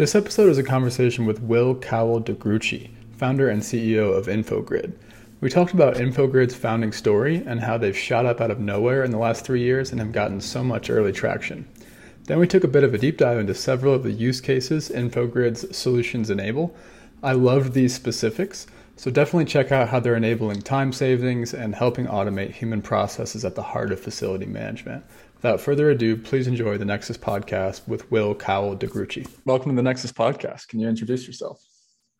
This episode is a conversation with Will Cowell de Gruchy, founder and CEO of Infogrid. We talked about Infogrid's founding story and how they've shot up out of nowhere in the last three years and have gotten so much early traction. Then we took a bit of a deep dive into several of the use cases Infogrid's solutions enable. I loved these specifics, so definitely check out how they're enabling time savings and helping automate human processes at the heart of facility management. Without further ado, please enjoy the Nexus podcast with Will Cowell de Gruchy. Welcome to the Nexus podcast. Can you introduce yourself?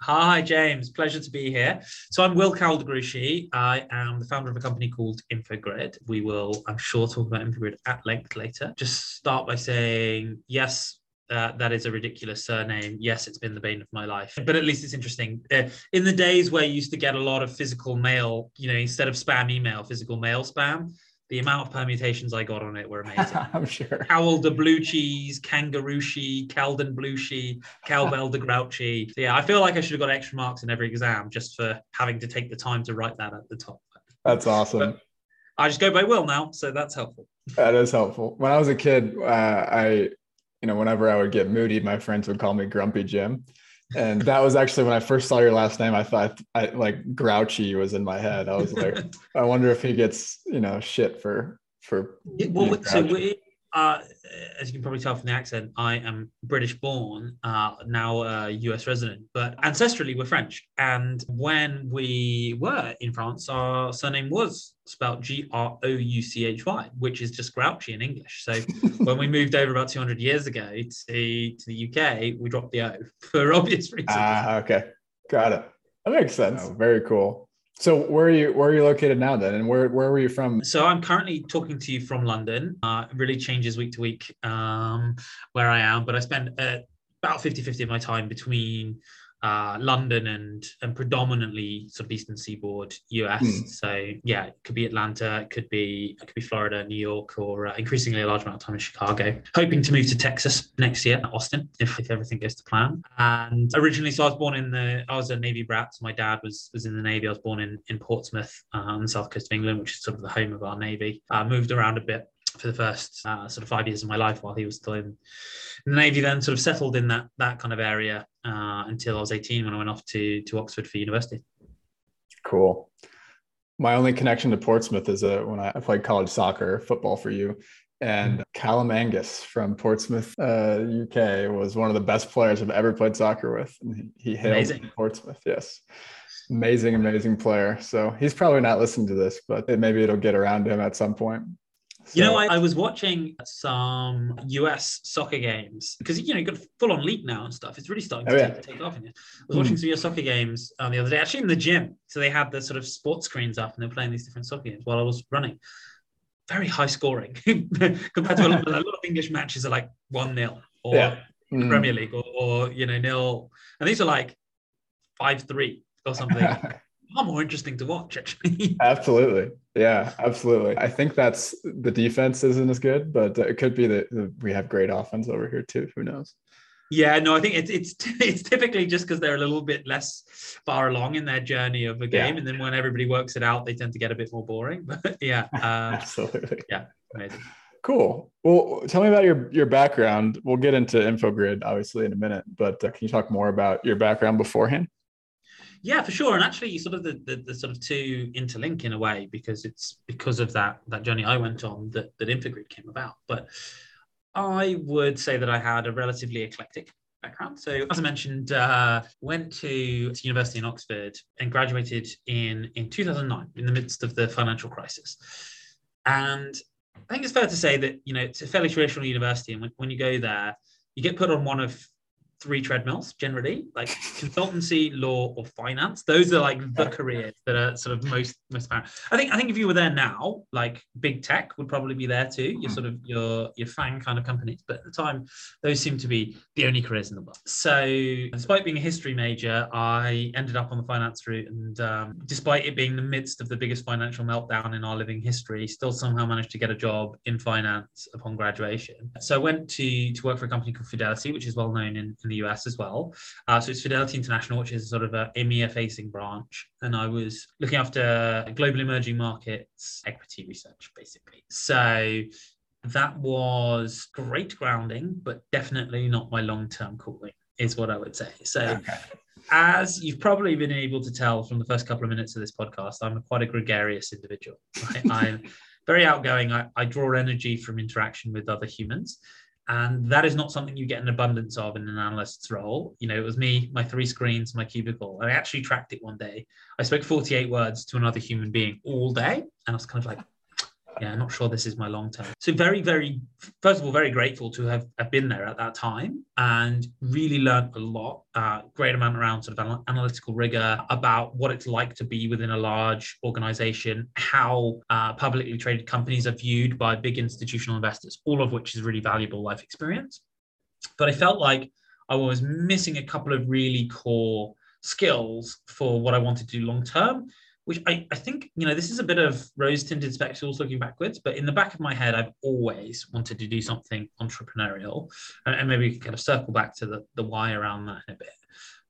Hi, James. Pleasure to be here. So I'm Will Cowell de Gruchy. I am the founder of a company called Infogrid. We will, I'm sure, talk about Infogrid at length later. Just start by saying, yes, uh, that is a ridiculous surname. Yes, it's been the bane of my life, but at least it's interesting. Uh, in the days where you used to get a lot of physical mail, you know, instead of spam email, physical mail spam, the amount of permutations I got on it were amazing. I'm sure. Cowell de Blue Cheese, Kangarooshi, Calden Blueshy, Cowbell de Grouchy. So yeah, I feel like I should have got extra marks in every exam just for having to take the time to write that at the top. That's awesome. But I just go by Will now, so that's helpful. That is helpful. When I was a kid, uh, I, you know, whenever I would get moody, my friends would call me Grumpy Jim and that was actually when I first saw your last name. I thought I like grouchy was in my head. I was like, I wonder if he gets you know shit for for. well, so uh, as you can probably tell from the accent, I am British born, uh, now a US resident, but ancestrally we're French. And when we were in France, our surname was spelled G R O U C H Y, which is just grouchy in English. So when we moved over about 200 years ago to, to the UK, we dropped the O for obvious reasons. Ah, okay. Got it. That makes sense. Oh, very cool. So where are you where are you located now then and where where were you from? So I'm currently talking to you from London. Uh, it really changes week to week um, where I am, but I spend uh, about 50-50 of my time between uh, London and and predominantly sort of eastern seaboard US. Mm. So yeah, it could be Atlanta, it could be it could be Florida, New York, or uh, increasingly a large amount of time in Chicago. Hoping to move to Texas next year, Austin, if, if everything goes to plan. And originally, so I was born in the I was a Navy brat. So my dad was was in the Navy. I was born in in Portsmouth uh, on the south coast of England, which is sort of the home of our Navy. Moved around a bit for the first uh, sort of five years of my life while he was still in the Navy. Then sort of settled in that that kind of area uh, until I was 18 when I went off to to Oxford for university. Cool. My only connection to Portsmouth is uh, when I played college soccer, football for you. And mm-hmm. Callum Angus from Portsmouth, uh, UK, was one of the best players I've ever played soccer with. And he, he hailed Portsmouth. Yes amazing, amazing player. So he's probably not listening to this, but it, maybe it'll get around to him at some point. So, you know, I, I, was watching some US soccer games because you know you've got full on league now and stuff. It's really starting to, oh, yeah. take, take, off. In here. I was mm. watching some US soccer games um, the other day, actually in the gym. So they had the sort of sports screens up and they're playing these different soccer games while I was running. Very high scoring compared to a lot, a lot, of English matches are like one 0 or yeah. mm. Premier League or, or you know nil, and these are like five three or something. far more interesting to watch, actually. absolutely. Yeah, absolutely. I think that's the defense isn't as good, but it could be that we have great offense over here too. Who knows? Yeah, no, I think it's it's it's typically just because they're a little bit less far along in their journey of a game, yeah. and then when everybody works it out, they tend to get a bit more boring. But yeah, um, absolutely. Yeah, amazing. Cool. Well, tell me about your your background. We'll get into Infogrid obviously in a minute, but uh, can you talk more about your background beforehand? Yeah, for sure. And actually, sort of the, the, the, sort of two interlink in a way because it's because of that that journey I went on that that Infogrid came about. But I would say that I had a relatively eclectic background. So, as I mentioned, uh, went to, to university in Oxford and graduated in in 2009 in the midst of the financial crisis. And I think it's fair to say that you know it's a fairly traditional university, and when, when you go there, you get put on one of three treadmills generally, like consultancy, law, or finance. Those are like the careers that are sort of most most apparent. I think I think if you were there now, like big tech would probably be there too. Your hmm. sort of your your FAANG kind of companies, but at the time, those seem to be the only careers in the world. So, despite being a history major, I ended up on the finance route, and um, despite it being the midst of the biggest financial meltdown in our living history, still somehow managed to get a job in finance upon graduation. So I went to to work for a company called Fidelity, which is well known in, in the US as well. Uh, so it's Fidelity International, which is sort of a EMEA facing branch. And I was looking after global emerging markets equity research, basically. So that was great grounding, but definitely not my long term calling, is what I would say. So, okay. as you've probably been able to tell from the first couple of minutes of this podcast, I'm quite a gregarious individual. Right? I'm very outgoing. I, I draw energy from interaction with other humans. And that is not something you get an abundance of in an analyst's role. You know, it was me, my three screens, my cubicle. I actually tracked it one day. I spoke 48 words to another human being all day. And I was kind of like, yeah, I'm not sure this is my long term. So very, very, first of all, very grateful to have, have been there at that time and really learned a lot, uh, great amount around sort of analytical rigor about what it's like to be within a large organization, how uh, publicly traded companies are viewed by big institutional investors, all of which is really valuable life experience. But I felt like I was missing a couple of really core skills for what I wanted to do long term which I, I think, you know, this is a bit of rose tinted spectacles looking backwards, but in the back of my head, I've always wanted to do something entrepreneurial. And, and maybe kind of circle back to the, the why around that in a bit.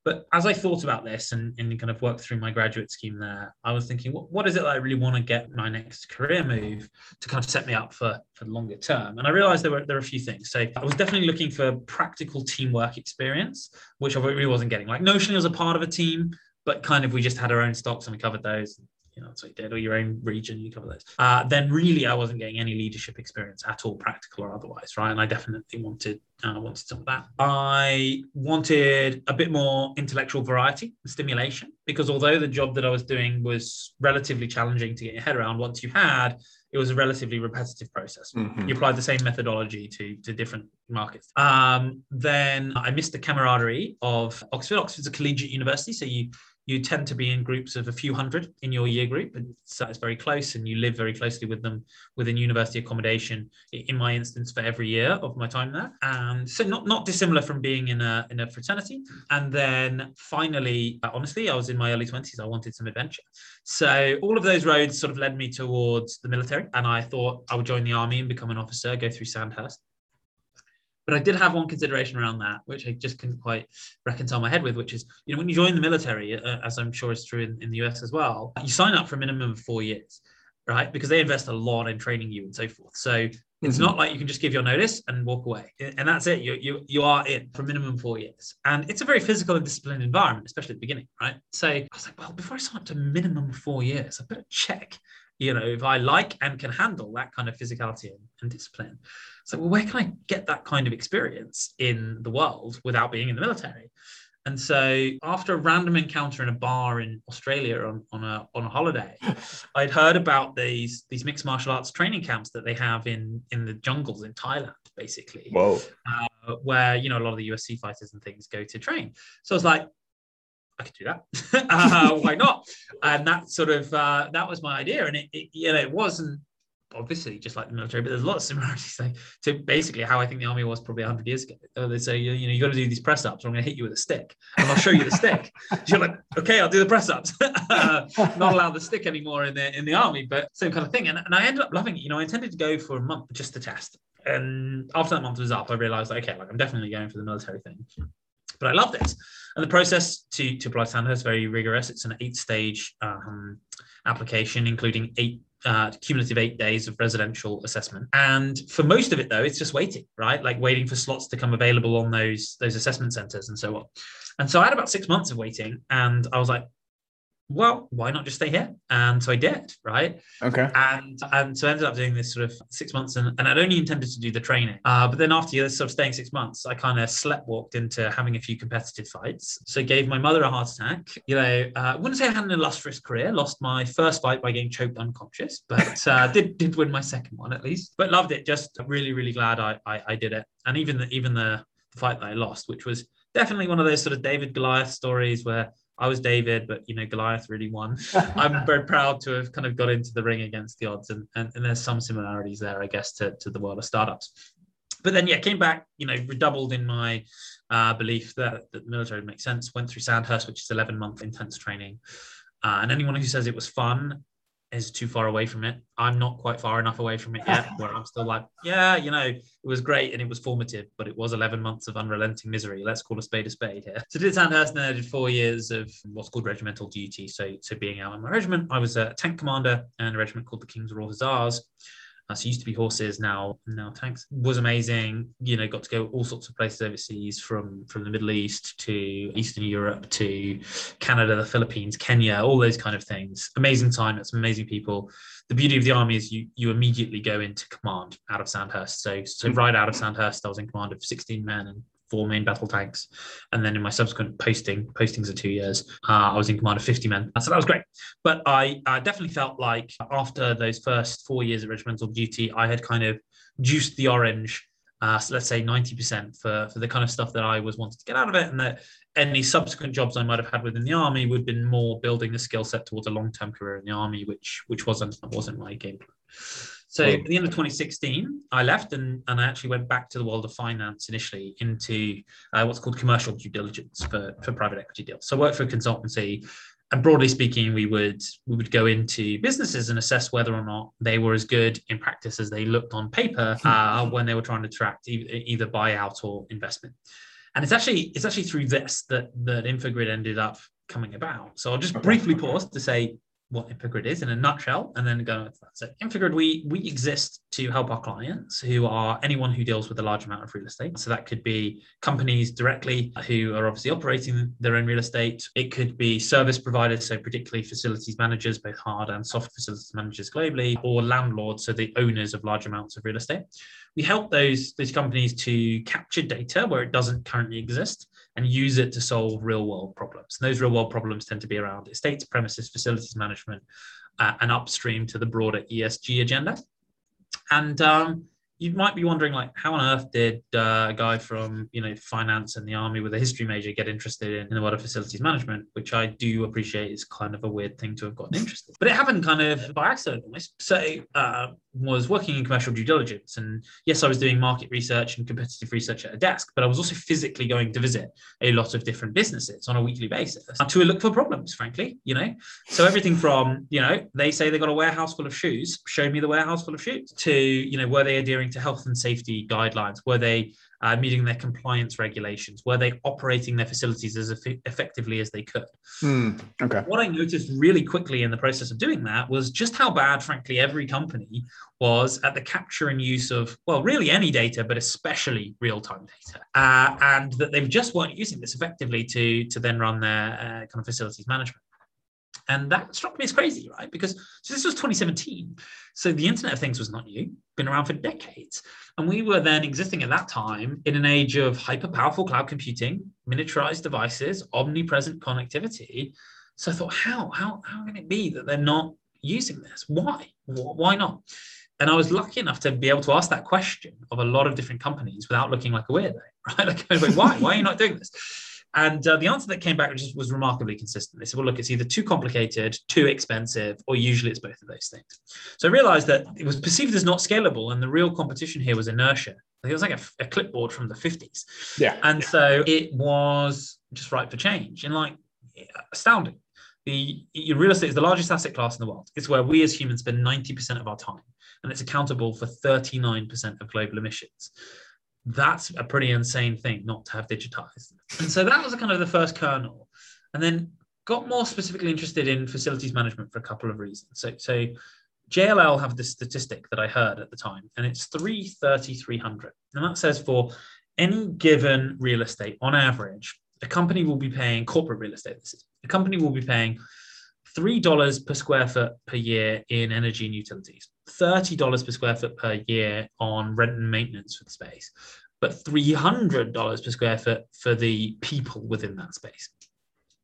But as I thought about this and, and kind of worked through my graduate scheme there, I was thinking, what, what is it that I really want to get my next career move to kind of set me up for, for the longer term? And I realized there were, there were a few things. So I was definitely looking for practical teamwork experience, which I really wasn't getting. Like notionally as a part of a team, but kind of we just had our own stocks and we covered those. You know, that's what you did, or your own region, you cover those. Uh, then really, I wasn't getting any leadership experience at all, practical or otherwise, right? And I definitely wanted, uh, wanted some of that. I wanted a bit more intellectual variety, stimulation, because although the job that I was doing was relatively challenging to get your head around, once you had, it was a relatively repetitive process. Mm-hmm. You applied the same methodology to, to different markets. Um, then I missed the camaraderie of Oxford. Oxford's a collegiate university, so you you tend to be in groups of a few hundred in your year group, and so it's very close, and you live very closely with them within university accommodation. In my instance, for every year of my time there, and so not not dissimilar from being in a in a fraternity. And then finally, uh, honestly, I was in my early twenties. I wanted some adventure, so all of those roads sort of led me towards the military, and I thought I would join the army and become an officer, go through Sandhurst. But I did have one consideration around that, which I just couldn't quite reconcile my head with, which is, you know, when you join the military, uh, as I'm sure is true in, in the US as well, you sign up for a minimum of four years, right? Because they invest a lot in training you and so forth. So it's mm-hmm. not like you can just give your notice and walk away, and that's it. You you you are in for minimum four years, and it's a very physical and disciplined environment, especially at the beginning, right? So I was like, well, before I sign up to minimum four years, I better check you know, if I like and can handle that kind of physicality and, and, discipline. So, well, where can I get that kind of experience in the world without being in the military? And so, after a random encounter in a bar in Australia on, on a on a holiday, I'd heard about these these mixed martial arts training camps that they have in in the jungles in Thailand, basically. Whoa! Uh, where you know a lot of the UFC fighters and things go to train. So I was like, I could do that. uh, why not? And that sort of uh, that was my idea, and it, it, you know it wasn't obviously just like the military, but there's a lot of similarities like, to basically how I think the army was probably 100 years ago. Uh, they say you, know you got to do these press ups, or I'm going to hit you with a stick, and I'll show you the stick. You're like, okay, I'll do the press ups. uh, not allowed the stick anymore in the in the army, but same kind of thing. And, and I ended up loving it. You know, I intended to go for a month just to test. And after that month was up, I realized, okay, like I'm definitely going for the military thing. But I loved it. And the process to, to apply Sandhurst is very rigorous. It's an eight stage um, application, including eight uh, cumulative eight days of residential assessment. And for most of it, though, it's just waiting, right? Like waiting for slots to come available on those those assessment centers and so on. And so I had about six months of waiting, and I was like, well, why not just stay here? And so I did, right? Okay. And and so I ended up doing this sort of six months, and, and I'd only intended to do the training. Uh, but then after you sort of staying six months, I kind of sleptwalked into having a few competitive fights. So gave my mother a heart attack. You know, uh, I wouldn't say I had an illustrious career. Lost my first fight by getting choked unconscious, but uh, did did win my second one at least. But loved it. Just really really glad I I, I did it. And even the even the fight that I lost, which was definitely one of those sort of David Goliath stories where I was David, but you know Goliath really won. I'm very proud to have kind of got into the ring against the odds, and, and, and there's some similarities there, I guess, to, to the world of startups. But then, yeah, came back, you know, redoubled in my uh, belief that, that the military makes sense. Went through Sandhurst, which is 11 month intense training. Uh, and anyone who says it was fun is too far away from it. I'm not quite far enough away from it yet, where I'm still like, yeah, you know, it was great and it was formative, but it was 11 months of unrelenting misery. Let's call a spade a spade here. So did Sandhurst, and I did four years of what's called regimental duty. So, so being out in my regiment, I was a tank commander and a regiment called the King's Royal Hussars. So used to be horses, now now tanks. Was amazing. You know, got to go all sorts of places overseas, from from the Middle East to Eastern Europe to Canada, the Philippines, Kenya, all those kind of things. Amazing time. It's amazing people. The beauty of the army is you you immediately go into command out of Sandhurst. So so mm. right out of Sandhurst, I was in command of 16 men and four main battle tanks. And then in my subsequent posting, postings of two years, uh, I was in command of 50 men. So that was great. But I uh, definitely felt like after those first four years of regimental duty, I had kind of juiced the orange. Uh, so let's say 90% for, for the kind of stuff that I was wanting to get out of it, and that any subsequent jobs I might have had within the army would have been more building the skill set towards a long-term career in the army, which which wasn't wasn't my game plan. So at the end of 2016, I left and, and I actually went back to the world of finance initially into uh, what's called commercial due diligence for, for private equity deals. So I worked for a consultancy and broadly speaking, we would we would go into businesses and assess whether or not they were as good in practice as they looked on paper hmm. uh, when they were trying to attract either, either buyout or investment. And it's actually it's actually through this that that Infogrid ended up coming about. So I'll just briefly pause to say what Infogrid is in a nutshell, and then go into that. So Infogrid, we we exist to help our clients who are anyone who deals with a large amount of real estate. So that could be companies directly who are obviously operating their own real estate. It could be service providers, so particularly facilities managers, both hard and soft facilities managers globally, or landlords, so the owners of large amounts of real estate. We help those those companies to capture data where it doesn't currently exist and use it to solve real world problems. And those real world problems tend to be around estates, premises, facilities management, uh, and upstream to the broader ESG agenda. And um, you might be wondering like how on earth did uh, a guy from you know finance and the army with a history major get interested in, in the world of facilities management which i do appreciate is kind of a weird thing to have gotten interested but it happened kind of by accident almost so uh, was working in commercial due diligence and yes i was doing market research and competitive research at a desk but i was also physically going to visit a lot of different businesses on a weekly basis to look for problems frankly you know so everything from you know they say they got a warehouse full of shoes show me the warehouse full of shoes to you know were they adhering to health and safety guidelines? Were they uh, meeting their compliance regulations? Were they operating their facilities as eff- effectively as they could? Mm, okay. What I noticed really quickly in the process of doing that was just how bad, frankly, every company was at the capture and use of, well, really any data, but especially real time data. Uh, and that they just weren't using this effectively to, to then run their uh, kind of facilities management. And that struck me as crazy, right? Because so this was 2017. So the Internet of Things was not new, been around for decades. And we were then existing at that time in an age of hyper powerful cloud computing, miniaturized devices, omnipresent connectivity. So I thought, how, how, how can it be that they're not using this? Why? Why not? And I was lucky enough to be able to ask that question of a lot of different companies without looking like a weirdo, right? Like, why? Why are you not doing this? And uh, the answer that came back was, was remarkably consistent. They said, well, look, it's either too complicated, too expensive, or usually it's both of those things. So I realized that it was perceived as not scalable, and the real competition here was inertia. It was like a, a clipboard from the 50s. Yeah. And so it was just right for change and like astounding. The real estate is the largest asset class in the world. It's where we as humans spend 90% of our time, and it's accountable for 39% of global emissions that's a pretty insane thing not to have digitized. And so that was kind of the first kernel. And then got more specifically interested in facilities management for a couple of reasons. So, so JLL have this statistic that I heard at the time, and it's 330, 300. And that says for any given real estate, on average, a company will be paying corporate real estate. This is, a company will be paying $3 per square foot per year in energy and utilities, $30 per square foot per year on rent and maintenance for the space, but $300 per square foot for the people within that space.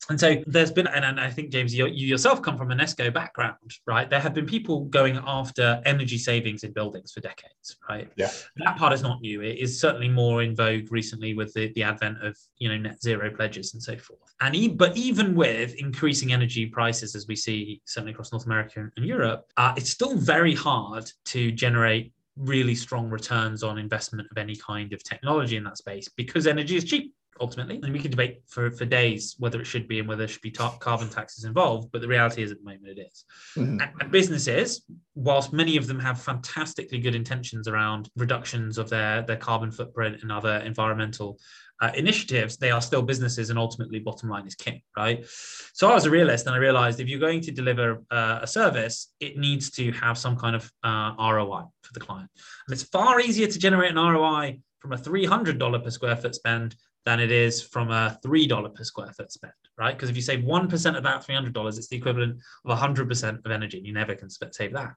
And so there's been, and I think James, you, you, yourself come from an ESCO background, right? There have been people going after energy savings in buildings for decades, right? Yeah. That part is not new. It is certainly more in vogue recently with the, the advent of you know net zero pledges and so forth. And e- but even with increasing energy prices, as we see certainly across North America and Europe, uh, it's still very hard to generate really strong returns on investment of any kind of technology in that space because energy is cheap ultimately. And we can debate for, for days whether it should be and whether there should be ta- carbon taxes involved. But the reality is at the moment it is. Mm-hmm. And, and, businesses, whilst many of them have fantastically good intentions around reductions of their, their carbon footprint and other environmental uh, initiatives, they are still businesses, and ultimately, bottom line is king, right? So I was a realist, and I realized if you're going to deliver uh, a service, it needs to have some kind of uh, ROI for the client, and it's far easier to generate an ROI from a $300 per square foot spend than it is from a $3 per square foot spend, right? Because if you save 1% of that $300, it's the equivalent of 100% of energy. and You never can save that.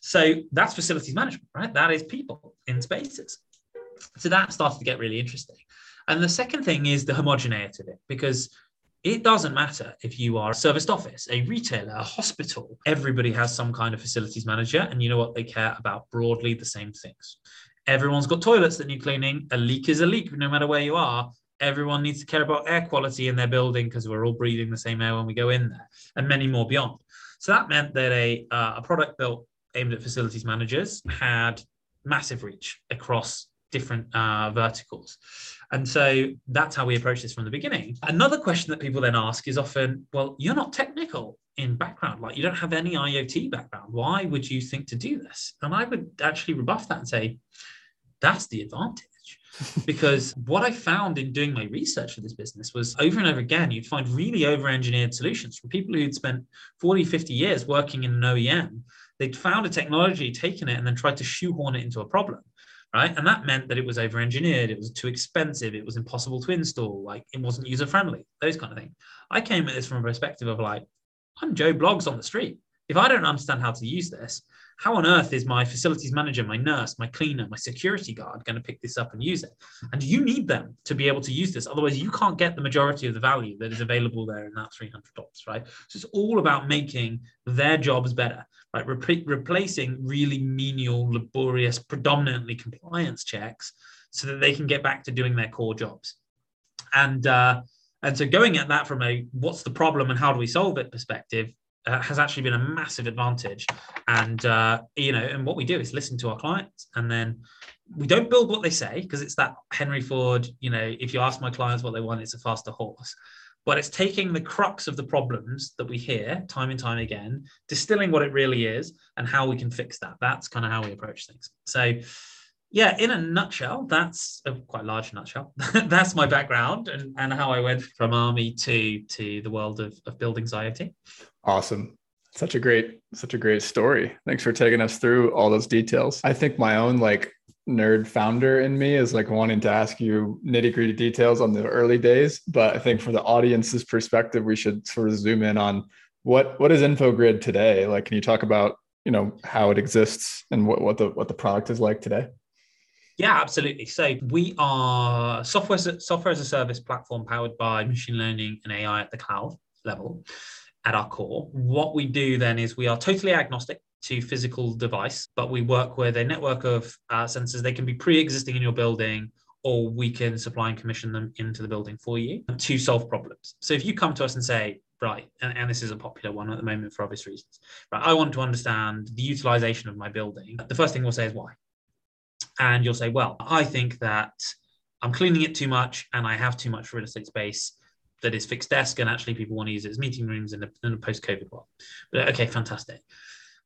So that's facilities management, right? That is people in spaces. So that started to get really interesting. And the second thing is the homogeneity of it, because it doesn't matter if you are a serviced office, a retailer, a hospital, everybody has some kind of facilities manager. And you know what? They care about broadly the same things. Everyone's got toilets that need cleaning. A leak is a leak, no matter where you are everyone needs to care about air quality in their building because we're all breathing the same air when we go in there, and many more beyond. So that meant that a, uh, a product built aimed at facilities managers had massive reach across different uh, verticals. And so that's how we approach this from the beginning. Another question that people then ask is often, well, you're not technical in background, like you don't have any IoT background. Why would you think to do this? And I would actually rebuff that and say, that's the advantage because what I found in doing my research for this business was over and over again, you'd find really over engineered solutions from people who'd spent 40, 50 years working in an OEM. They'd found a technology, taken it, and then tried to shoehorn it into a problem. Right. And that meant that it was over engineered, it was too expensive, it was impossible to install, like it wasn't user friendly, those kind of things. I came at this from a perspective of like, I'm Joe Bloggs on the street. If I don't understand how to use this, how on earth is my facilities manager, my nurse, my cleaner, my security guard going to pick this up and use it? And you need them to be able to use this. Otherwise, you can't get the majority of the value that is available there in that $300, right? So it's all about making their jobs better, right? Re- replacing really menial, laborious, predominantly compliance checks so that they can get back to doing their core jobs. And, uh, and so going at that from a what's the problem and how do we solve it perspective uh, has actually been a massive advantage. And uh, you know, and what we do is listen to our clients, and then we don't build what they say because it's that Henry Ford. You know, if you ask my clients what they want, it's a faster horse. But it's taking the crux of the problems that we hear time and time again, distilling what it really is, and how we can fix that. That's kind of how we approach things. So yeah, in a nutshell, that's a quite large nutshell. that's my background and, and how I went from army to to the world of, of buildings IoT. Awesome. Such a great, such a great story. Thanks for taking us through all those details. I think my own like nerd founder in me is like wanting to ask you nitty gritty details on the early days. But I think for the audience's perspective, we should sort of zoom in on what what is InfoGrid today. Like, can you talk about you know how it exists and what what the what the product is like today? Yeah, absolutely. So we are software software as a service platform powered by machine learning and AI at the cloud level at our core. What we do then is we are totally agnostic to physical device, but we work with a network of uh, sensors. They can be pre-existing in your building, or we can supply and commission them into the building for you to solve problems. So if you come to us and say, right, and, and this is a popular one at the moment for obvious reasons, right, I want to understand the utilization of my building. The first thing we'll say is why. And you'll say, well, I think that I'm cleaning it too much and I have too much real estate space that is fixed desk and actually people want to use it as meeting rooms in a, a post-COVID world. But okay, fantastic.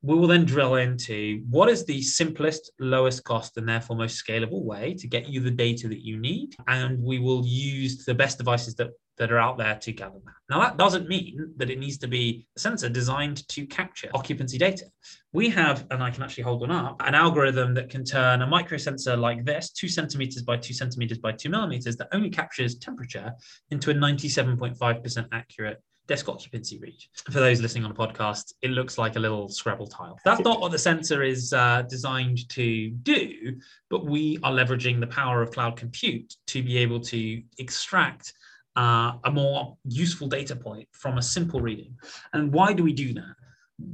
We will then drill into what is the simplest, lowest cost, and therefore most scalable way to get you the data that you need. And we will use the best devices that that are out there to gather that. Now, that doesn't mean that it needs to be a sensor designed to capture occupancy data. We have, and I can actually hold one up, an algorithm that can turn a micro sensor like this, two centimeters by two centimeters by two millimeters, that only captures temperature into a 97.5% accurate desk occupancy reach. For those listening on a podcast, it looks like a little Scrabble tile. That's not what the sensor is uh, designed to do, but we are leveraging the power of cloud compute to be able to extract uh, a more useful data point from a simple reading. And why do we do that?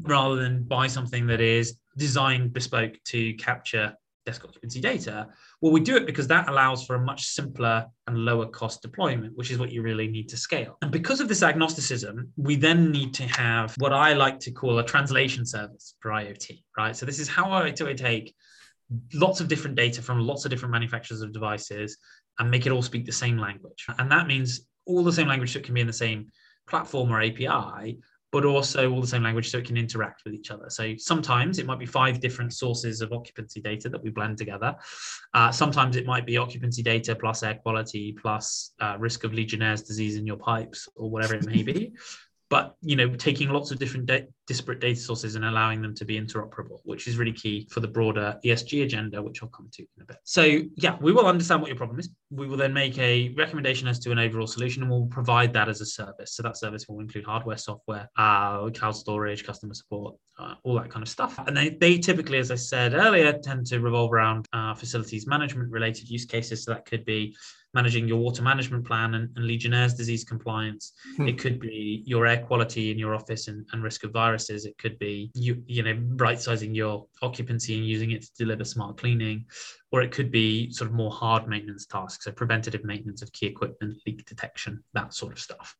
Rather than buy something that is designed bespoke to capture desk occupancy data? Well, we do it because that allows for a much simpler and lower cost deployment, which is what you really need to scale. And because of this agnosticism, we then need to have what I like to call a translation service for IoT, right? So this is how I do I take lots of different data from lots of different manufacturers of devices and make it all speak the same language. And that means all the same language that can be in the same platform or API, but also all the same language so it can interact with each other. So sometimes it might be five different sources of occupancy data that we blend together. Uh, sometimes it might be occupancy data plus air quality plus uh, risk of Legionnaire's disease in your pipes or whatever it may be. but you know taking lots of different da- disparate data sources and allowing them to be interoperable which is really key for the broader esg agenda which i'll come to in a bit. So yeah we will understand what your problem is. We will then make a recommendation as to an overall solution and we'll provide that as a service. So that service will include hardware software uh, cloud storage customer support uh, all that kind of stuff. And they, they typically as i said earlier tend to revolve around uh, facilities management related use cases. So that could be managing your water management plan and, and Legionnaire's disease compliance. Hmm. It could be your air quality in your office and, and risk of viruses. It could be you, you know, right sizing your occupancy and using it to deliver smart cleaning. Or it could be sort of more hard maintenance tasks, so preventative maintenance of key equipment, leak detection, that sort of stuff.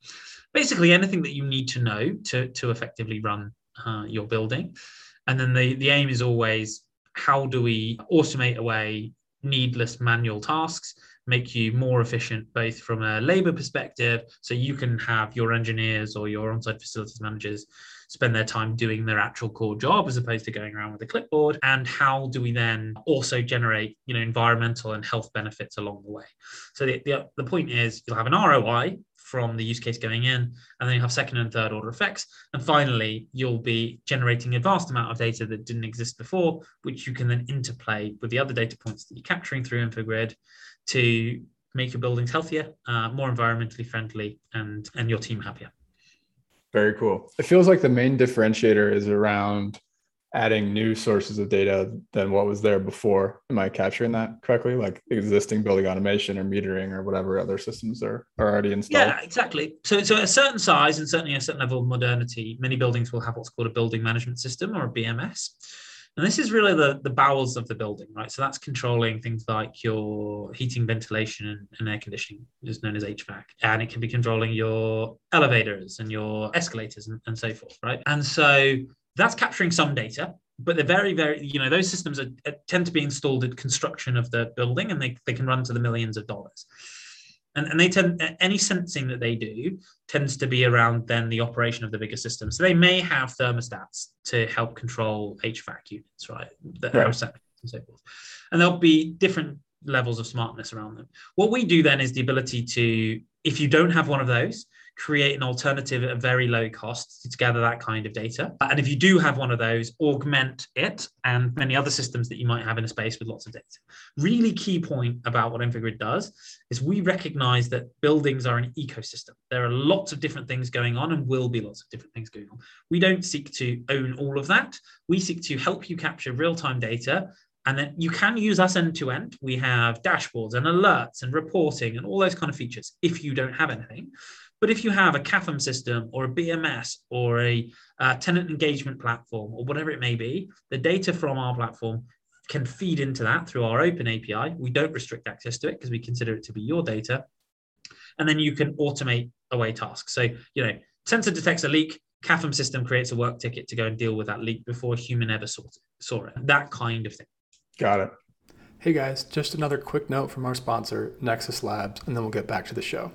Basically, anything that you need to know to, to effectively run uh, your building. And then the, the aim is always how do we automate away needless manual tasks make you more efficient both from a labor perspective so you can have your engineers or your on-site facilities managers spend their time doing their actual core job as opposed to going around with a clipboard and how do we then also generate you know environmental and health benefits along the way. So the, the, the point is you'll have an roi from the use case going in and then you have second and third order effects and finally you'll be generating a vast amount of data that didn't exist before which you can then interplay with the other data points that you're capturing through infogrid to make your buildings healthier, uh, more environmentally friendly, and and your team happier. Very cool. It feels like the main differentiator is around adding new sources of data than what was there before. Am I capturing that correctly? Like existing building automation or metering or whatever other systems are, are already installed? Yeah, exactly. So, so at a certain size and certainly a certain level of modernity, many buildings will have what's called a building management system or a BMS. And this is really the, the bowels of the building, right? So that's controlling things like your heating, ventilation, and, and air conditioning, is known as HVAC. And it can be controlling your elevators and your escalators and, and so forth, right? And so that's capturing some data, but they're very, very, you know, those systems are, tend to be installed at construction of the building and they, they can run to the millions of dollars and, and they tend any sensing that they do tends to be around then the operation of the bigger system. So they may have thermostats to help control HVAC units, right? That right. and so forth. And there'll be different levels of smartness around them. What we do then is the ability to, if you don't have one of those, create an alternative at a very low cost to gather that kind of data. And if you do have one of those, augment it and many other systems that you might have in a space with lots of data. Really key point about what Infogrid does is we recognize that buildings are an ecosystem. There are lots of different things going on and will be lots of different things going on. We don't seek to own all of that. We seek to help you capture real-time data and then you can use us end to end. We have dashboards and alerts and reporting and all those kind of features if you don't have anything. But if you have a CAFM system or a BMS or a uh, tenant engagement platform or whatever it may be, the data from our platform can feed into that through our open API. We don't restrict access to it because we consider it to be your data. And then you can automate away tasks. So, you know, sensor detects a leak, CAFM system creates a work ticket to go and deal with that leak before a human ever saw it, saw it. That kind of thing. Got it. Hey guys, just another quick note from our sponsor, Nexus Labs, and then we'll get back to the show.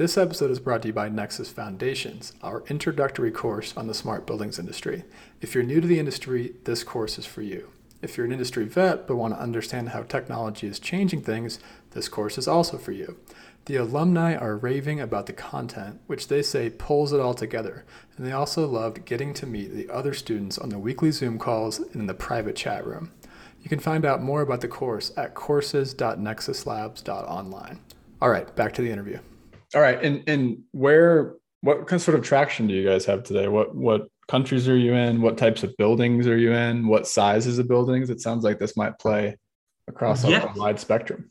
This episode is brought to you by Nexus Foundations, our introductory course on the smart buildings industry. If you're new to the industry, this course is for you. If you're an industry vet but want to understand how technology is changing things, this course is also for you. The alumni are raving about the content, which they say pulls it all together, and they also loved getting to meet the other students on the weekly Zoom calls and in the private chat room. You can find out more about the course at courses.nexuslabs.online. All right, back to the interview. All right, and and where what kind of sort of traction do you guys have today? What what countries are you in? What types of buildings are you in? What sizes of buildings? It sounds like this might play across yeah. a, wide spectrum.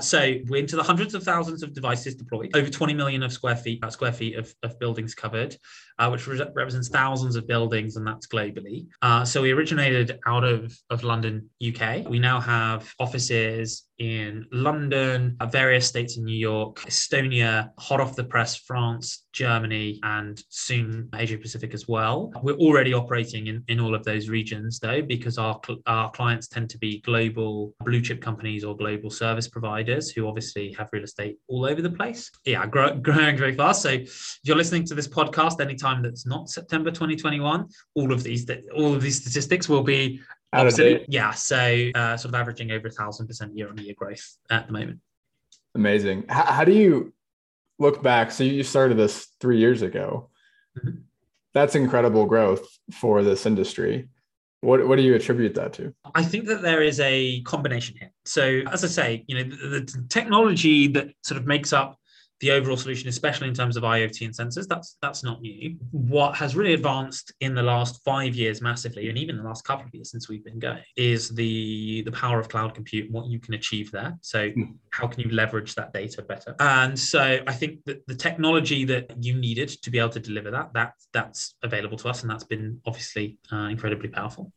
So we're into the hundreds of thousands of devices deployed, over 20 million of square feet uh, square feet of, of buildings covered, uh, which re- represents thousands of buildings, and that's globally. Uh, so we originated out of, of London, UK. We now have offices in London, uh, various states in New York, Estonia, hot off the press, France, Germany, and soon Asia Pacific as well. We're already operating in, in all of those regions though, because our, cl- our clients tend to be global blue chip companies or global service providers who obviously have real estate all over the place. Yeah, grow, growing very fast. So if you're listening to this podcast anytime that's not September 2021, all of these all of these statistics will be date. yeah. So uh, sort of averaging over a thousand percent year on year growth at the moment. Amazing. How, how do you look back? So you started this three years ago. Mhm. That's incredible growth for this industry. What, what do you attribute that to? I think that there is a combination here. So, as I say, you know, the, the technology that sort of makes up the overall solution, especially in terms of IoT and sensors, that's that's not new. What has really advanced in the last five years massively, and even the last couple of years since we've been going, is the the power of cloud compute and what you can achieve there. So, Hmm. how can you leverage that data better? And so, I think that the technology that you needed to be able to deliver that that that's available to us, and that's been obviously uh, incredibly powerful.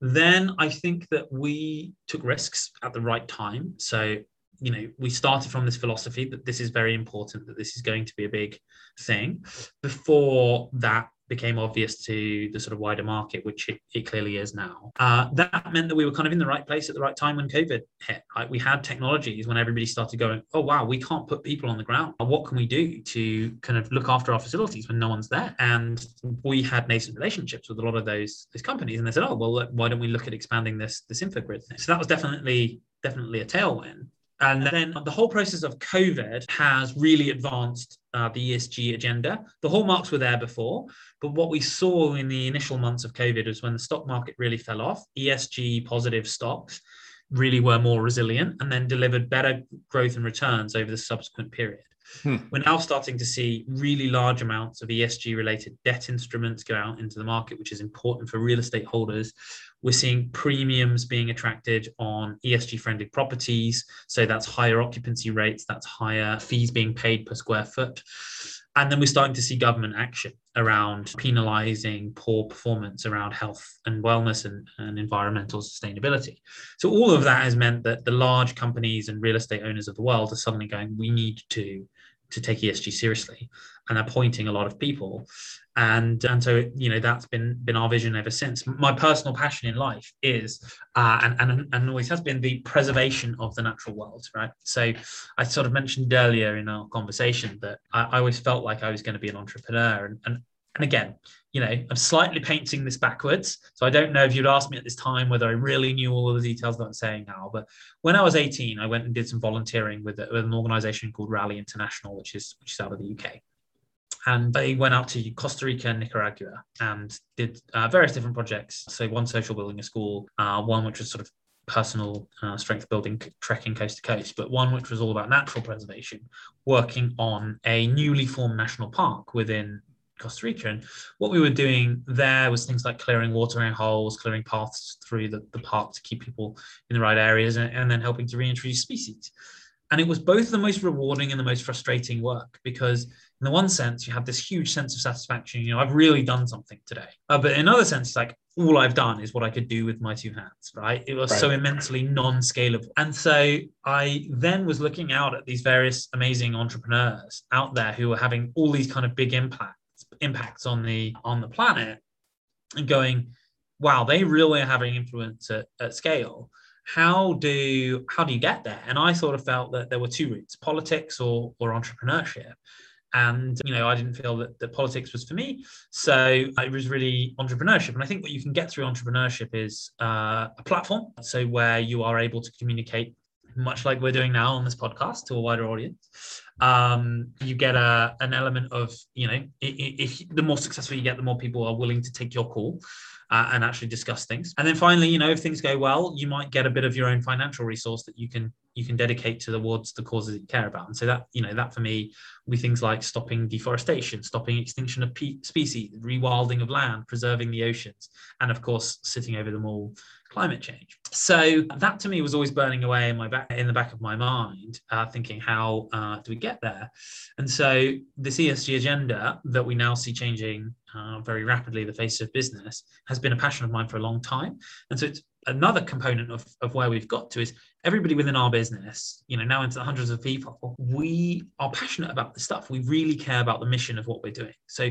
Then I think that we took risks at the right time. So, you know, we started from this philosophy that this is very important, that this is going to be a big thing. Before that became obvious to the sort of wider market, which it, it clearly is now. Uh, that meant that we were kind of in the right place at the right time when COVID hit. Right? We had technologies when everybody started going, oh, wow, we can't put people on the ground. What can we do to kind of look after our facilities when no one's there? And we had nascent relationships with a lot of those, those companies. And they said, oh, well, why don't we look at expanding this, this infogrid? So that was definitely, definitely a tailwind. And then the whole process of COVID has really advanced uh, the ESG agenda. The hallmarks were there before, but what we saw in the initial months of COVID was when the stock market really fell off, ESG positive stocks really were more resilient and then delivered better growth and returns over the subsequent period. Hmm. We're now starting to see really large amounts of ESG related debt instruments go out into the market, which is important for real estate holders. We're seeing premiums being attracted on ESG friendly properties. So that's higher occupancy rates, that's higher fees being paid per square foot. And then we're starting to see government action around penalizing poor performance around health and wellness and, and environmental sustainability. So all of that has meant that the large companies and real estate owners of the world are suddenly going, we need to to take ESG seriously, and appointing a lot of people, and and so you know that's been been our vision ever since. My personal passion in life is uh, and and and always has been the preservation of the natural world, right? So I sort of mentioned earlier in our conversation that I, I always felt like I was going to be an entrepreneur, and and and again, you know, I'm slightly painting this backwards. So I don't know if you'd asked me at this time whether I really knew all of the details that I'm saying now. But when I was 18, I went and did some volunteering with, with an organization called Raleigh International, which is which is out of the UK. And they went out to Costa Rica and Nicaragua and did uh, various different projects. So one social building a school, uh, one which was sort of personal uh, strength building, trekking coast to coast, but one which was all about natural preservation, working on a newly formed national park within Costa Rica. And what we were doing there was things like clearing water watering holes, clearing paths through the, the park to keep people in the right areas, and, and then helping to reintroduce species. And it was both the most rewarding and the most frustrating work because, in the one sense, you have this huge sense of satisfaction. You know, I've really done something today. Uh, but in another sense, it's like all I've done is what I could do with my two hands, right? It was Right. so immensely non scalable. And so I then was looking out at these various amazing entrepreneurs out there who were having all these kind of big impacts impacts on the on the planet and going wow they really are having influence at, at scale. How do how do you get there? And i sort of felt that there were two routes politics or or entrepreneurship. And you know i didn't feel that, that politics was for me. So it was really entrepreneurship. And i think what you can get through entrepreneurship is uh, a platform. So where you are able to communicate much like we're doing now on this podcast to a wider audience um, you get a, an element of you know i- i- if the more successful you get the more people are willing to take your call uh, and actually discuss things. And then finally you know if things go well you might get a bit of your own financial resource that you can you can dedicate towards the causes you care about. And so that you know that for me we things like stopping deforestation stopping extinction of pe- species rewilding of land preserving the oceans and of course sitting over them all climate change. So that to me was always burning away in my back in the back of my mind, uh, thinking how uh, do we get there? And so this ESG agenda that we now see changing uh, very rapidly the face of business has been a passion of mine for a long time. And so it's another component of, of where we've got to is everybody within our business, you know, now into the hundreds of people, we are passionate about the stuff. We really care about the mission of what we're doing. So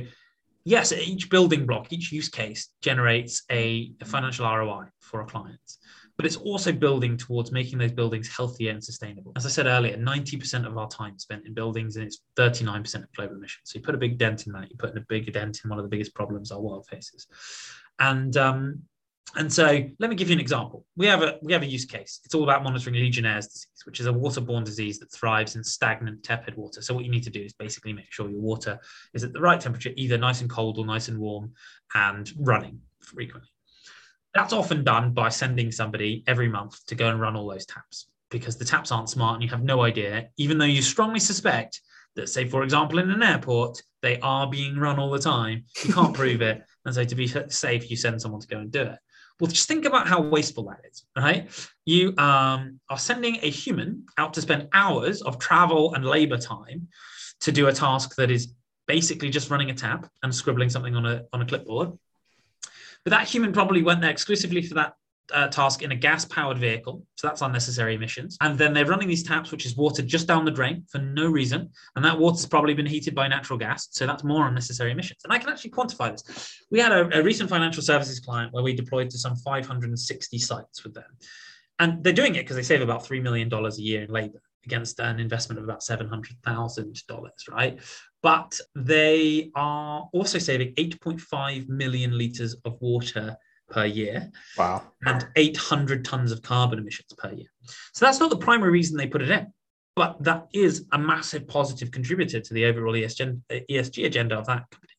yes, each building block, each use case generates a, a, financial ROI for our clients, but it's also building towards making those buildings healthier and sustainable. As I said earlier, 90% of our time spent in buildings and it's 39% of global emissions. So you put a big dent in that, you put in a big dent in one of the biggest problems our world faces. And um, and so let me give you an example. We have a we have a use case. It's all about monitoring Legionnaire's disease, which is a waterborne disease that thrives in stagnant, tepid water. So what you need to do is basically make sure your water is at the right temperature, either nice and cold or nice and warm, and running frequently. That's often done by sending somebody every month to go and run all those taps because the taps aren't smart and you have no idea, even though you strongly suspect that, say, for example, in an airport, they are being run all the time. You can't prove it. And so to be safe, you send someone to go and do it. Well, just think about how wasteful that is, right? You um, are sending a human out to spend hours of travel and labor time to do a task that is basically just running a tap and scribbling something on a, on a clipboard. But that human probably went there exclusively for that uh, task in a gas powered vehicle. So that's unnecessary emissions. And then they're running these taps, which is water just down the drain for no reason. And that water's probably been heated by natural gas. So that's more unnecessary emissions. And I can actually quantify this. We had a, a recent financial services client where we deployed to some 560 sites with them. And they're doing it because they save about $3 million a year in labor against an investment of about $700,000, right? But they are also saving 8.5 million litres of water per year. Wow. And 800 tons of carbon emissions per year. So that's not the primary reason they put it in, but that is a massive positive contributor to the overall ESG agenda of that company.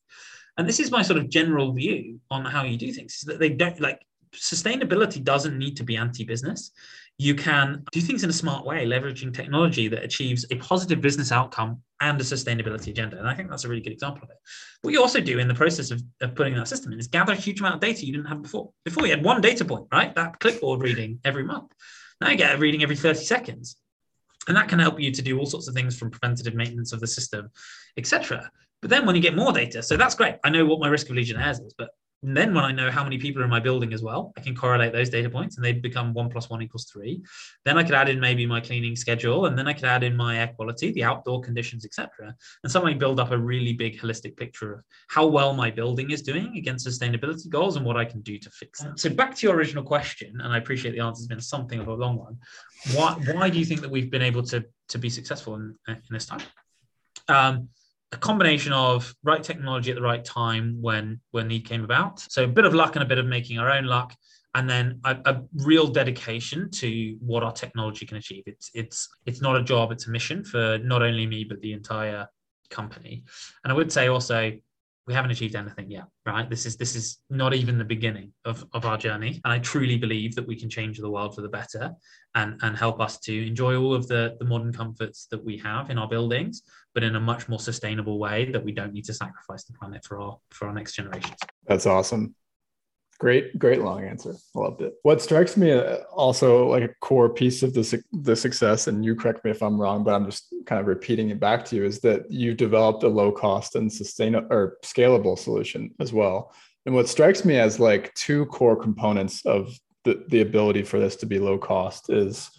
And this is my sort of general view on how you do things is that they don't like sustainability doesn't need to be anti-business you can do things in a smart way, leveraging technology that achieves a positive business outcome and a sustainability agenda. And I think that's a really good example of it. What you also do in the process of, of putting that system in is gather a huge amount of data you didn't have before. Before you had one data point, right? That clipboard reading every month. Now you get a reading every 30 seconds. And that can help you to do all sorts of things from preventative maintenance of the system, etc. But then when you get more data, so that's great. I know what my risk of Legionnaires is, but and then when I know how many people are in my building as well, I can correlate those data points and they become one plus one equals three. Then I could add in maybe my cleaning schedule, and then I could add in my air quality, the outdoor conditions, etc. And suddenly build up a really big holistic picture of how well my building is doing against sustainability goals and what I can do to fix them. So back to your original question, and I appreciate the answer has been something of a long one. Why, why do you think that we've been able to, to be successful in, in this time? Um, a combination of right technology at the right time when when need came about. So a bit of luck and a bit of making our own luck, and then a, a, real dedication to what our technology can achieve. It's it's it's not a job; it's a mission for not only me but the entire company. And I would say also we haven't achieved anything yet right? This is this is not even the beginning of, of our journey. And i truly believe that we can change the world for the better and and help us to enjoy all of the the modern comforts that we have in our buildings but in a much more sustainable way that we don't need to sacrifice the planet for our for our next generations. That's awesome Great, great long answer. I loved it. What strikes me uh, also like a core piece of the, the success, and you correct me if I'm wrong, but I'm just kind of repeating it back to you, is that you developed a low cost and sustainable or scalable solution as well. And what strikes me as like two core components of the, the ability for this to be low cost is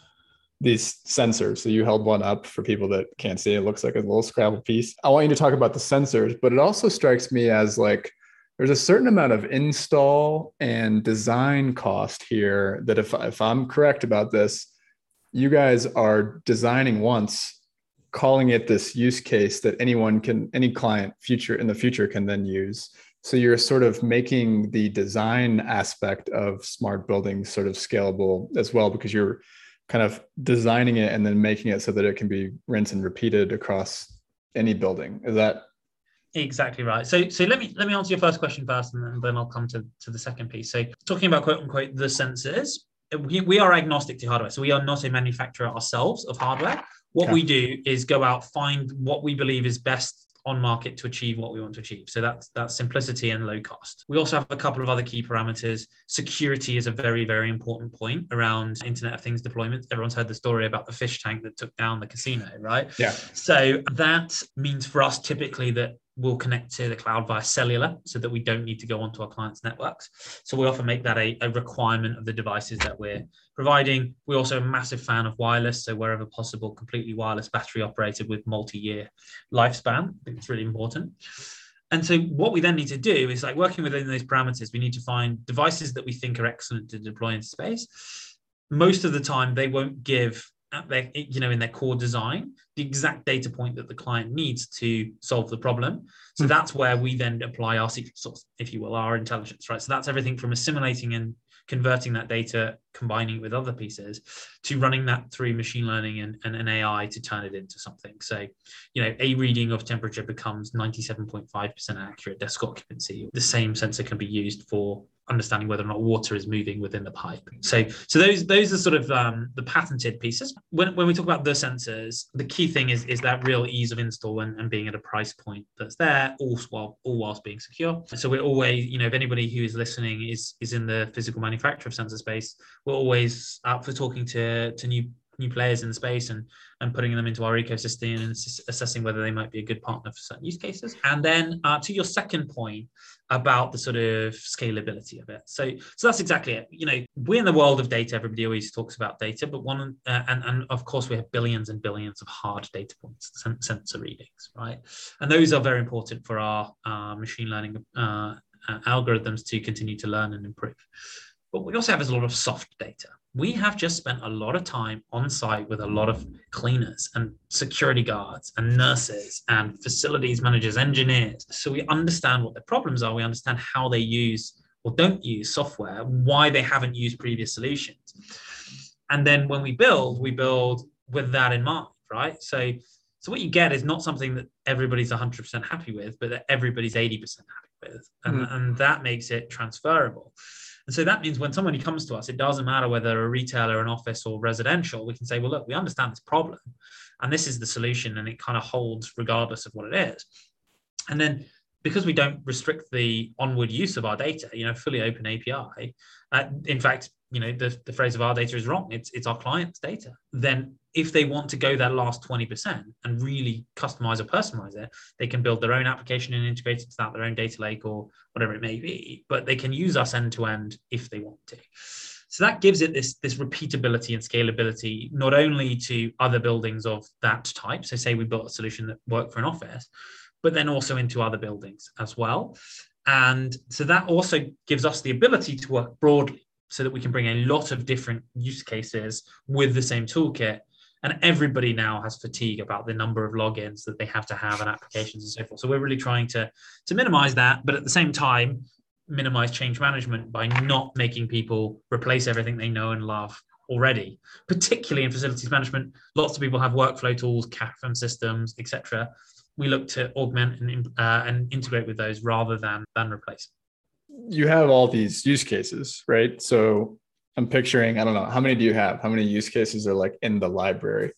these sensors. So you held one up for people that can't see. It looks like a little Scrabble piece. I want you to talk about the sensors, but it also strikes me as like there's a certain amount of install and design cost here that if, if i'm correct about this you guys are designing once calling it this use case that anyone can any client future in the future can then use. So you're sort of making the design aspect of smart buildings sort of scalable as well because you're kind of designing it and then making it so that it can be rinsed and repeated across any building. Is that Exactly right. So, so let me let me answer your first question first, and then I'll come to, to the second piece. So, talking about quote unquote the sensors, we, we are agnostic to hardware, so we are not a manufacturer ourselves of hardware. What okay. we do is go out find what we believe is best on market to achieve what we want to achieve. So that's that's simplicity and low cost. We also have a couple of other key parameters. Security is a very very important point around Internet of Things deployment. Everyone's heard the story about the fish tank that took down the casino, right? Yeah. So that means for us typically that we'll connect to the cloud via cellular so that we don't need to go onto our clients' networks. So we often make that a, a requirement of the devices that we're providing. We're also a massive fan of wireless. So wherever possible, completely wireless battery operated with multi-year lifespan. I think it's really important. And so what we then need to do is like working within those parameters, we need to find devices that we think are excellent to deploy into space. Most of the time, they won't give at their, you know, in their core design, the exact data point that the client needs to solve the problem. So mm-hmm. that's where we then apply our secret sauce, if you will, our intelligence, right? So that's everything from assimilating and converting that data, combining it with other pieces, to running that through machine learning and, and an AI to turn it into something. So, you know, a reading of temperature becomes 97.5% accurate desk occupancy. The same sensor can be used for understanding whether or not water is moving within the pipe. So, so those those are sort of um, the patented pieces. When, when we talk about the sensors, the key thing is is that real ease of install and, and being at a price point that's there, all while all whilst being secure. So we're always, you know, if anybody who is listening is is in the physical manufacture of sensor space, we're always up for talking to to new new players in the space and and putting them into our ecosystem and assessing whether they might be a good partner for certain use cases. And then uh, to your second point about the sort of scalability of it. So so that's exactly it. You know, we're in the world of data. Everybody always talks about data, but one uh, and and of course we have billions and billions of hard data points, sensor readings, right? And those are very important for our uh, machine learning uh, algorithms to continue to learn and improve. But we also have a lot of soft data we have just spent a lot of time on site with a lot of cleaners and security guards and nurses and facilities managers, engineers. So we understand what their problems are. We understand how they use or don't use software, why they haven't used previous solutions. And then when we build, we build with that in mind, right? So, so what you get is not something that everybody's 100% happy with, but that everybody's 80% happy with. And, mm. and that makes it transferable. And so that means when somebody comes to us, it doesn't matter whether a retailer, an office, or residential, we can say, well, look, we understand this problem and this is the solution, and it kind of holds regardless of what it is. And then because we don't restrict the onward use of our data, you know, fully open API, uh, in fact, you know, the, the phrase of our data is wrong. It's, it's our client's data. Then if they want to go that last 20% and really customize or personalize it, they can build their own application and integrate it to that, their own data lake or whatever it may be. But they can use us end to end if they want to. So that gives it this, this repeatability and scalability, not only to other buildings of that type. So say we built a solution that worked for an office, but then also into other buildings as well. And so that also gives us the ability to work broadly so that we can bring a lot of different use cases with the same toolkit and everybody now has fatigue about the number of logins that they have to have and applications and so forth. So we're really trying to to minimize that but at the same time minimize change management by not making people replace everything they know and love already particularly in facilities management. Lots of people have workflow tools CAFM systems etc we look to augment and, uh, and integrate with those rather than than replace. You have all these use cases right? So I'm picturing, I don't know, how many do you have? How many use cases are like in the library?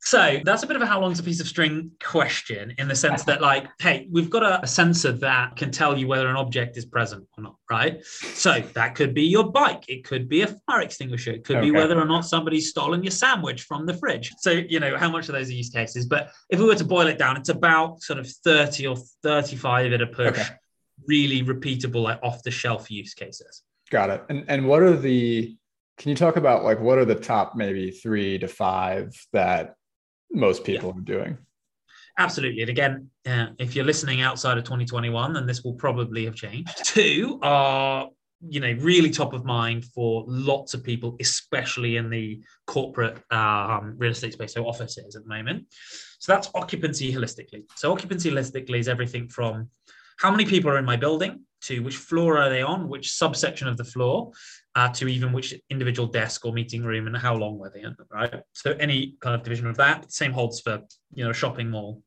So that's a bit of a how long's a piece of string question in the sense that, like, hey, we've got a, a, sensor that can tell you whether an object is present or not, right? So that could be your bike, it could be a fire extinguisher, it could okay. be whether or not somebody's stolen your sandwich from the fridge. So, you know, how much of those are use cases? But if we were to boil it down, it's about sort of 30 or 35 at a push, okay. really repeatable, like off the shelf use cases. Got it. And and what are the can you talk about like what are the top maybe three to five that most people yeah. are doing? Absolutely. And again, uh, if you're listening outside of 2021, then this will probably have changed. Two are, you know, really top of mind for lots of people, especially in the corporate um, real estate space, so offices at the moment. So that's occupancy holistically. So occupancy holistically is everything from how many people are in my building to which floor are they on, which subsection of the floor, uh, to even which individual desk or meeting room and how long were they in, right? So any kind of division of that. Same holds for you know shopping mall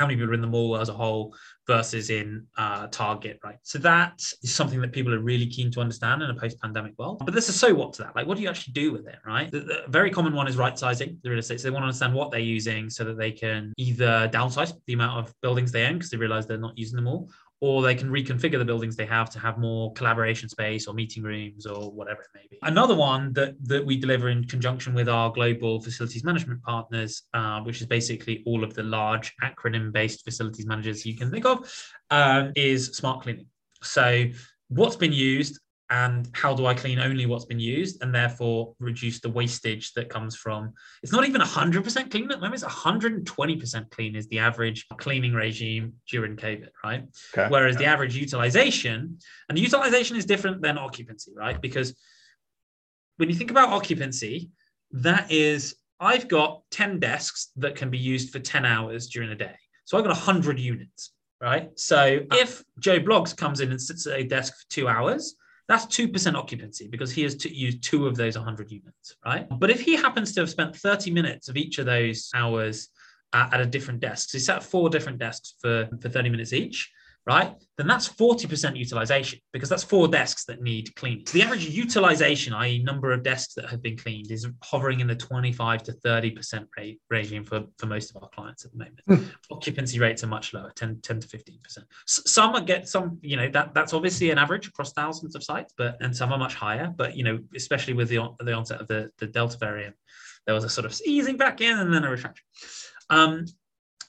how many people are in the mall as a whole versus in uh, Target, right? So that is something that people are really keen to understand in a post-pandemic world. But there's a so what to that. Like, what do you actually do with it, right? The, the very common one is right sizing the real estate. So they want to understand what they're using so that they can either downsize the amount of buildings they own because they realize they're not using them all, or they can reconfigure the buildings they have to have more collaboration space or meeting rooms or whatever it may be. Another one that, that we deliver in conjunction with our global facilities management partners, uh, which is basically all of the large acronym based facilities managers you can think of, um, is smart cleaning. So, what's been used and how do I clean only what's been used and therefore reduce the wastage that comes from it's not even 100% clean at the moment, it's 120% clean is the average cleaning regime during COVID, right? Okay. Whereas the average utilization, and the utilization is different than occupancy, right? Because when you think about occupancy, that is, I've got 10 desks that can be used for 10 hours during a day. So I've got 100 units, right? So if Joe Bloggs comes in and sits at a desk for two hours, that's 2% occupancy because he has to use two of those 100 units, right? But if he happens to have spent 30 minutes of each of those hours at, at a different desk, so he sat at four different desks for, for 30 minutes each, right? Then that's 40% utilization because that's four desks that need cleaning. So the average utilization, i.e., number of desks that have been cleaned, is hovering in the 25 to 30% rate regime for, for most of our clients at the moment. Mm. Occupancy rates are much lower, 10, 10 to 15%. Some get some, you know, that that's obviously an average across thousands of sites, but and some are much higher. But you know, especially with the the onset of the, the Delta variant, there was a sort of easing back in and then a retraction. Um,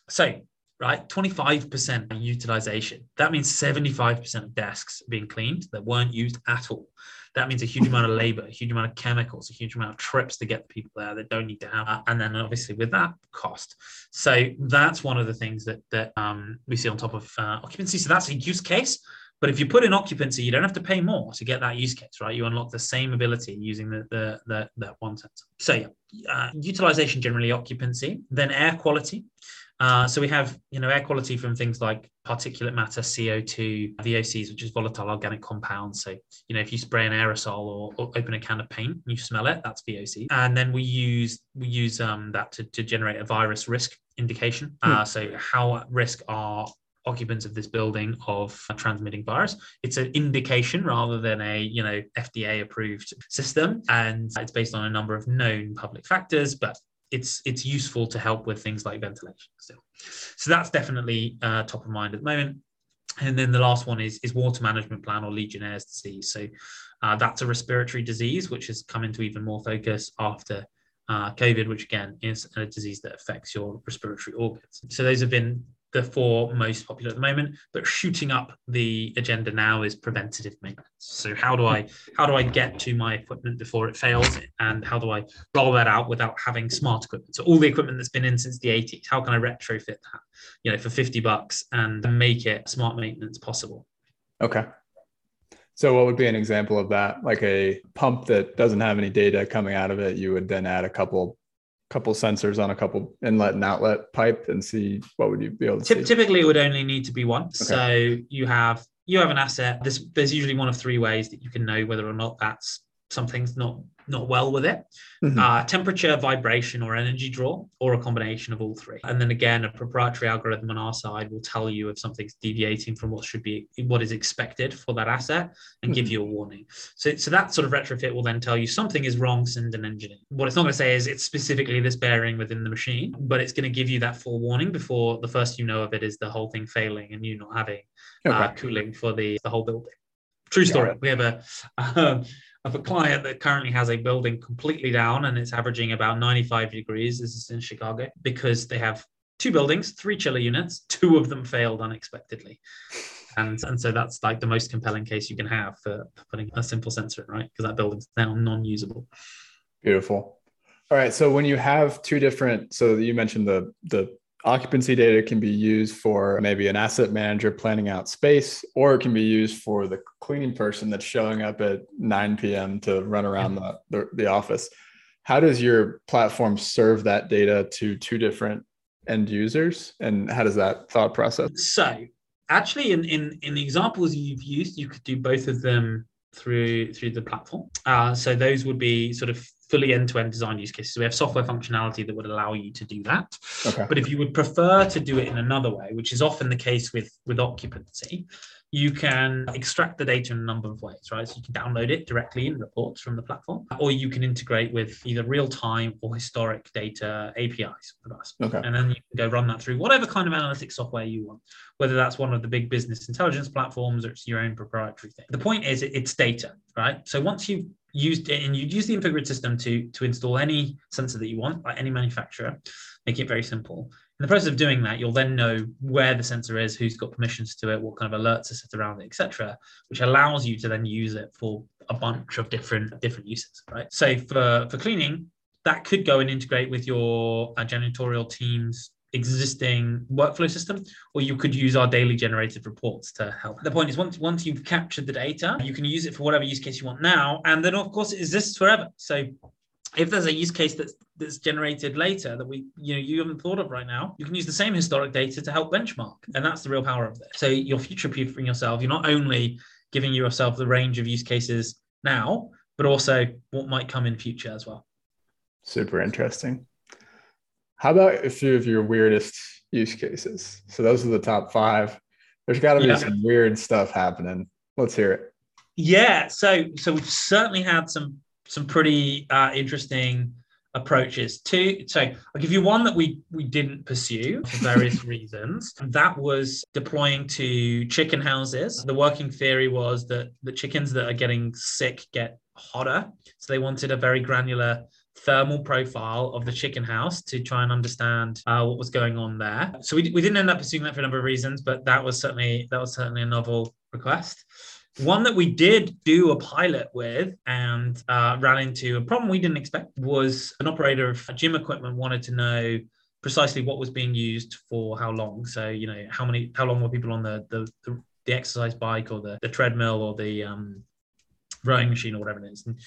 so right? 25% utilization. That means 75% of desks being cleaned that weren't used at all. That means a huge amount of labor, a huge amount of chemicals, a huge amount of trips to get the people there that don't need to have. And then obviously with that cost. So that's one of the things that, that um, we see on top of uh, occupancy. So that's a use case. But if you put in occupancy, you don't have to pay more to get that use case, right? You unlock the same ability using the, the, the that one sensor. So yeah, uh, utilization generally occupancy, then air quality. Uh, so we have, you know, air quality from things like particulate matter, CO2, VOCs, which is volatile organic compounds. So, you know, if you spray an aerosol or, or open a can of paint, you smell it, that's VOC. And then we use we use um, that to, to generate a virus risk indication. Hmm. Uh, so how at risk are occupants of this building of transmitting virus. It's an indication rather than a you know FDA approved system, and it's based on a number of known public factors. But it's it's useful to help with things like ventilation still. So that's definitely uh, top of mind at the moment. And then the last one is is water management plan or Legionnaire's disease. So uh, that's a respiratory disease which has come into even more focus after uh, COVID, which again is a disease that affects your respiratory organs. So those have been the four most popular at the moment but shooting up the agenda now is preventative maintenance. So how do i how do i get to my equipment before it fails? And how do i roll that out without having smart equipment? So all the equipment that's been in since the 80s how can i retrofit that you know for 50 bucks and make it smart maintenance possible? Okay. So what would be an example of that? Like a pump that doesn't have any data coming out of it you would then add a couple couple sensors on a couple inlet and outlet pipe and see what would you be able to? Typically, it would only need to be one. Okay. So you have you have an asset. There's there's usually one of three ways that you can know whether or not that's something's not not well with it. Mm-hmm. Uh, temperature, vibration, or energy draw, or a combination of all three. And then again, a proprietary algorithm on our side will tell you if something's deviating from what should be what is expected for that asset and mm-hmm. give you a warning. So, so that sort of retrofit will then tell you something is wrong, send an engineer. What it's not going to say is it's specifically this bearing within the machine, but it's going to give you that full warning before the first you know of it is the whole thing failing and you not having okay. uh, cooling for the, the whole building. True story. Yeah. We have a um, of a client that currently has a building completely down and it's averaging about 95 degrees. This is in Chicago because they have two buildings, three chiller units. Two of them failed unexpectedly. And, and so that's like the most compelling case you can have for, putting a simple sensor in, right? Because that building's now non usable. Beautiful. All right. So when you have two different, so you mentioned the the occupancy data can be used for maybe an asset manager planning out space, or it can be used for the cleaning person that's showing up at 9 p.m. to run around the, the, the office. How does your platform serve that data to two different end users? And how does that thought process? So actually in, in, in the examples you've used, you could do both of them through through the platform. Uh, so those would be sort of fully end-to-end design use cases. We have software functionality that would allow you to do that. Okay. But if you would prefer to do it in another way, which is often the case with with occupancy, you can extract the data in a number of ways, right? So you can download it directly in reports from the platform, or you can integrate with either real-time or historic data APIs with us. Okay. And then you can go run that through whatever kind of analytics software you want, whether that's one of the big business intelligence platforms or it's your own proprietary thing. The point is it's data, right? So once you've used and you'd use the InfoGrid system to, to install any sensor that you want, by any manufacturer, make it very simple in the process of doing that, you'll then know where the sensor is, who's got permissions to it, what kind of alerts are set around it, etc., which allows you to then use it for a bunch of different different uses. Right. So for for cleaning, that could go and integrate with your uh, janitorial team's existing workflow system, or you could use our daily generated reports to help. The point is, once once you've captured the data, you can use it for whatever use case you want now, and then of course it exists forever. So if there's a use case that's that's generated later that we you know you haven't thought of right now you can use the same historic data to help benchmark and that's the real power of this so you're future proofing yourself you're not only giving yourself the range of use cases now but also what might come in future as well super interesting how about a few of your weirdest use cases? So those are the top five. There's got to be yeah. some weird stuff happening. Let's hear it. Yeah so so we've certainly had some some pretty uh, interesting approaches to so i'll give you one that we we didn't pursue for various reasons. That was deploying to chicken houses. The working theory was that the chickens that are getting sick get hotter. So they wanted a very granular thermal profile of the chicken house to try and understand uh, what was going on there so we, we didn't end up pursuing that for a number of reasons but that was certainly that was certainly a novel request one that we did do a pilot with and uh, ran into a problem we didn't expect was an operator of gym equipment wanted to know precisely what was being used for how long. So, you know, how many, how long were people on the the, the, the exercise bike or the, the treadmill or the um, rowing machine or whatever it is. And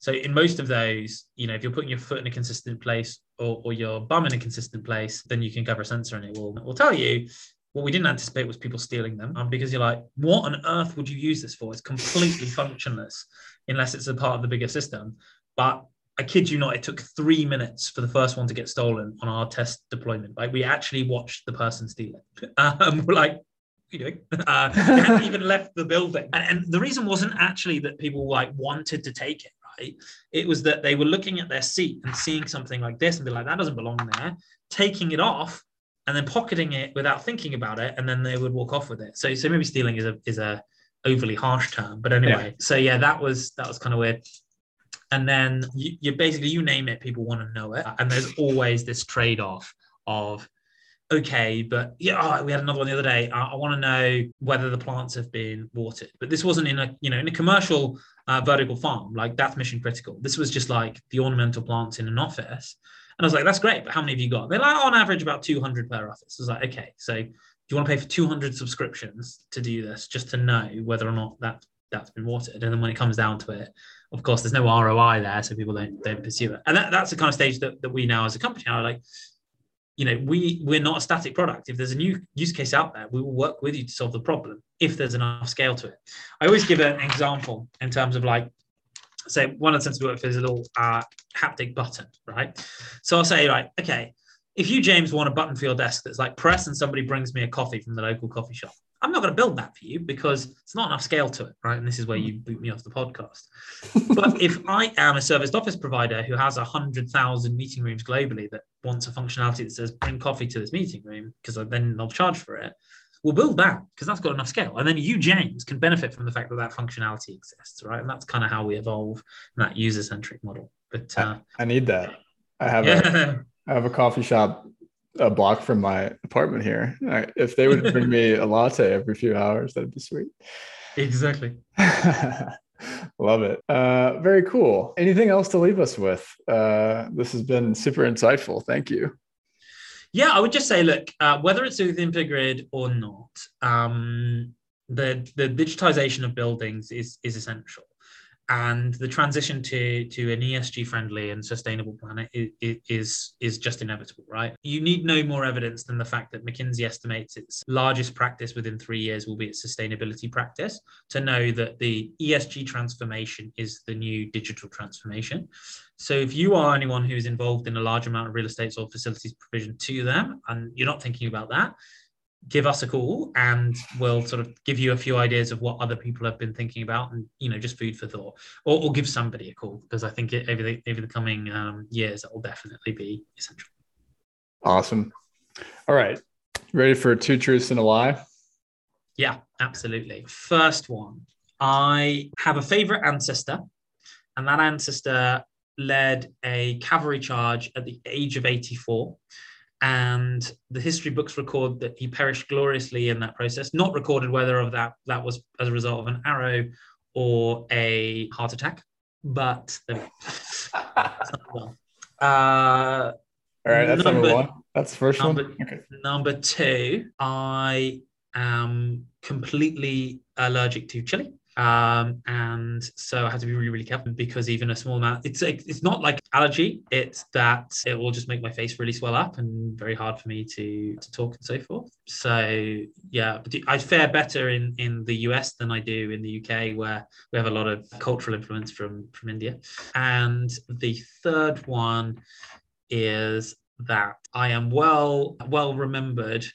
so, in most of those, you know, if you're putting your foot in a consistent place or, or your bum in a consistent place, then you can cover a sensor and it will, it will tell you what we didn't anticipate was people stealing them um, because you're like, what on earth would you use this for? It's completely functionless unless it's a part of the bigger system. But I kid you not, it took three minutes for the first one to get stolen on our test deployment. Like we actually watched the person steal it. Um, we're like, you doing? Uh, hadn't even left the building. And, and the reason wasn't actually that people like wanted to take it, right? It was that they were looking at their seat and seeing something like this and be like, that doesn't belong there, taking it off and then pocketing it without thinking about it, and then they would walk off with it. So, so maybe stealing is a is a overly harsh term, but anyway. Yeah. So yeah, that was that was kind of weird. And then you, you basically you name it, people want to know it, and there's always this trade off of okay, but yeah, oh, we had another one the other day. I, I want to know whether the plants have been watered, but this wasn't in a you know in a commercial uh, vertical farm like that's mission critical. This was just like the ornamental plants in an office, and I was like, that's great, but how many have you got? They're like, on average, about 200 per office. I was like, okay, so do you want to pay for 200 subscriptions to do this just to know whether or not that that's been watered? And then when it comes down to it, of course, there's no ROI there, so people don't don't pursue it. And that, that's the kind of stage that, that we now as a company are like, you know, we we're not a static product. If there's a new use case out there, we will work with you to solve the problem if there's enough scale to it. I always give an example in terms of like say one of the sensors we work with is a little uh, haptic button, right? So I'll say, right, okay, if you, James, want a button for your desk that's like press and somebody brings me a coffee from the local coffee shop, I'm not going to build that for you because it's not enough scale to it, right? And this is where you boot me off the podcast. but if I am a serviced office provider who has 100,000 meeting rooms globally that wants a functionality that says bring coffee to this meeting room, because then they'll charge for it, we'll build that because that's got enough scale. And then you, James, can benefit from the fact that that functionality exists, right? And that's kind of how we evolve that user centric model. But uh, I, I, need that. I have yeah. a I have a coffee shop a block from my apartment here. If they would bring me a latte every few hours, that'd be sweet. Exactly. Love it. Uh, very cool. Anything else to leave us with? Uh, this has been super insightful. Thank you. Yeah, I would just say, look, uh, whether it's with InfoGrid or not, um, the the digitization of buildings is is essential. And the transition to to an ESG friendly and sustainable planet is, is just inevitable, right? You need no more evidence than the fact that McKinsey estimates its largest practice within three years will be its sustainability practice to know that the ESG transformation is the new digital transformation. So if you are anyone who is involved in a large amount of real estate or facilities provision to them, and you're not thinking about that, give us a call and we'll sort of give you a few ideas of what other people have been thinking about and you know just food for thought. Or, or give somebody a call because i think it, over the over the coming um, years it will definitely be essential. Awesome. All right. Ready for two truths and a lie? Yeah absolutely. First one. I have a favorite ancestor and that ancestor led a cavalry charge at the age of 84 and the history books record that he perished gloriously in that process. Not recorded whether of that that was as a result of an arrow or a heart attack, but uh, all right, that's number, number, one. That's the first number, one. Okay. Number two, I am completely allergic to chili. Um, and so I had to be really, really careful because even a small amount, it's it's not like allergy. It's that it will just make my face really swell up and very hard for me to to talk and so forth. So yeah, I fare better in in the US than I do in the UK, where we have a lot of cultural influence from from India. And the third one is that I am well well remembered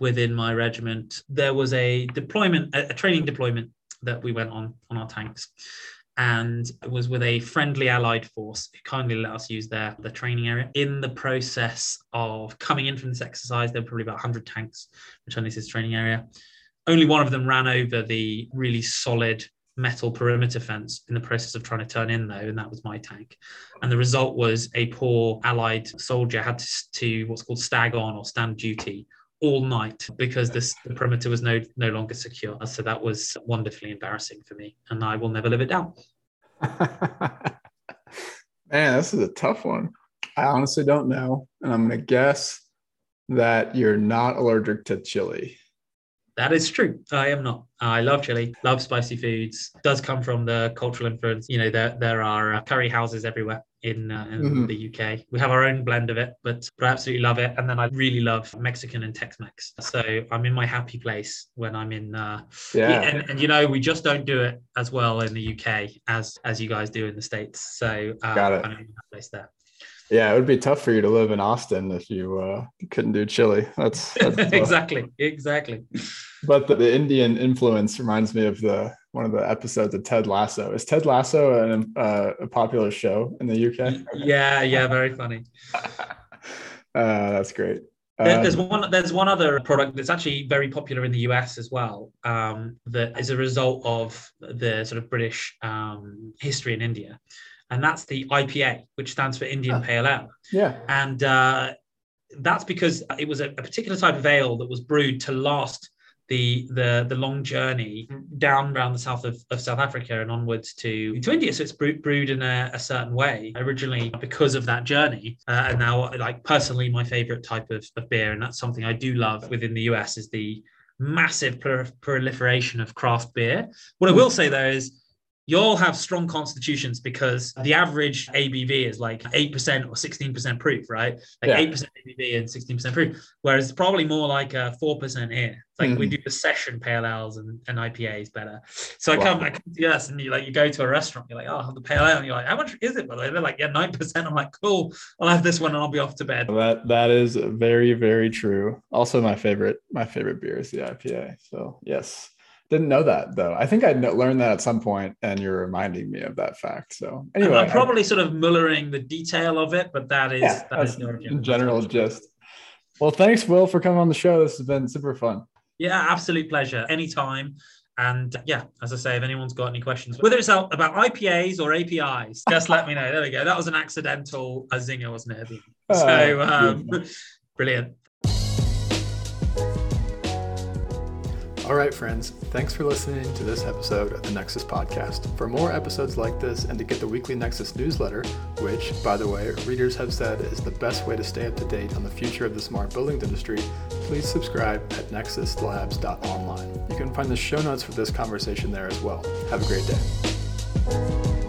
within my regiment. There was a deployment, a training deployment that we went on on our tanks and it was with a friendly allied force who kindly let us use their, their training area. In the process of coming in from this exercise, there were probably about 100 tanks returning to this training area. Only one of them ran over the really solid metal perimeter fence in the process of trying to turn in, though, and that was my tank. And the result was a poor allied soldier had to, to what's called stag on or stand duty all night because this the perimeter was no no longer secure. So that was wonderfully embarrassing for me, and I will never live it down. Man, this is a tough one. I honestly don't know, and I'm gonna guess that you're not allergic to chili. That is true. I am not. I love chili, love spicy foods. Does come from the cultural influence. You know, there there are uh, curry houses everywhere in, uh, in mm-hmm. the UK. We have our own blend of it, but, but I absolutely love it. And then I really love Mexican and Tex-Mex. So I'm in my happy place when I'm in. Uh, yeah. And, and, you know, we just don't do it as well in the UK as as you guys do in the states. So uh, Got it. I'm in that place there. Yeah, it would be tough for you to live in Austin if you uh, couldn't do chili. That's, that's exactly, exactly. But the, the, Indian influence reminds me of the one of the episodes of Ted Lasso. Is Ted Lasso an, uh, a popular show in the UK? Yeah, yeah, very funny. uh, that's great. there's um, one. There's one other product that's actually very popular in the US as well. Um, that is a result of the sort of British um, history in India and that's the IPA, which stands for Indian oh. Pale Ale. Yeah. And uh, that's because it was a, a, particular type of ale that was brewed to last the the the long journey down around the south of, of South Africa and onwards to, to India. So it's brewed, brewed in a, a, certain way originally because of that journey. Uh, and now, like personally, my favorite type of, of beer, and that's something I do love within the US, is the massive proliferation of craft beer. What I will say though is you all have strong constitutions because the average ABV is like 8% or 16% proof, right? Like yeah. 8% ABV and 16% proof. Whereas it's probably more like a 4% here. It's like mm. we do the session pale ales and, and IPAs better. So I come, I come to US and you like, you go to a restaurant, you're like, oh, I have the pale ale. And you're like, how much is it? But they're like, yeah, 9%. I'm like, cool. I'll have this one and I'll be off to bed. That, that is very, very true. Also my favorite, my favorite beer is the IPA. So yes. Didn't know that though. I think I learned that at some point, and you're reminding me of that fact. So anyway, I'm probably I, sort of mullering the detail of it, but that is yeah, that is in general gist. Well, thanks, Will, for coming on the show. This has been super fun. Yeah, absolute pleasure. Anytime. And yeah, as I say, if anyone's got any questions, whether it's about IPAs or APIs, just let me know. There we go. That was an accidental a zinger, wasn't it? So um, brilliant. All right, friends, thanks for listening to this episode of the Nexus Podcast. For more episodes like this and to get the weekly Nexus newsletter, which, by the way, readers have said is the best way to stay up to date on the future of the smart buildings industry, please subscribe at nexuslabs.online. You can find the show notes for this conversation there as well. Have a great day.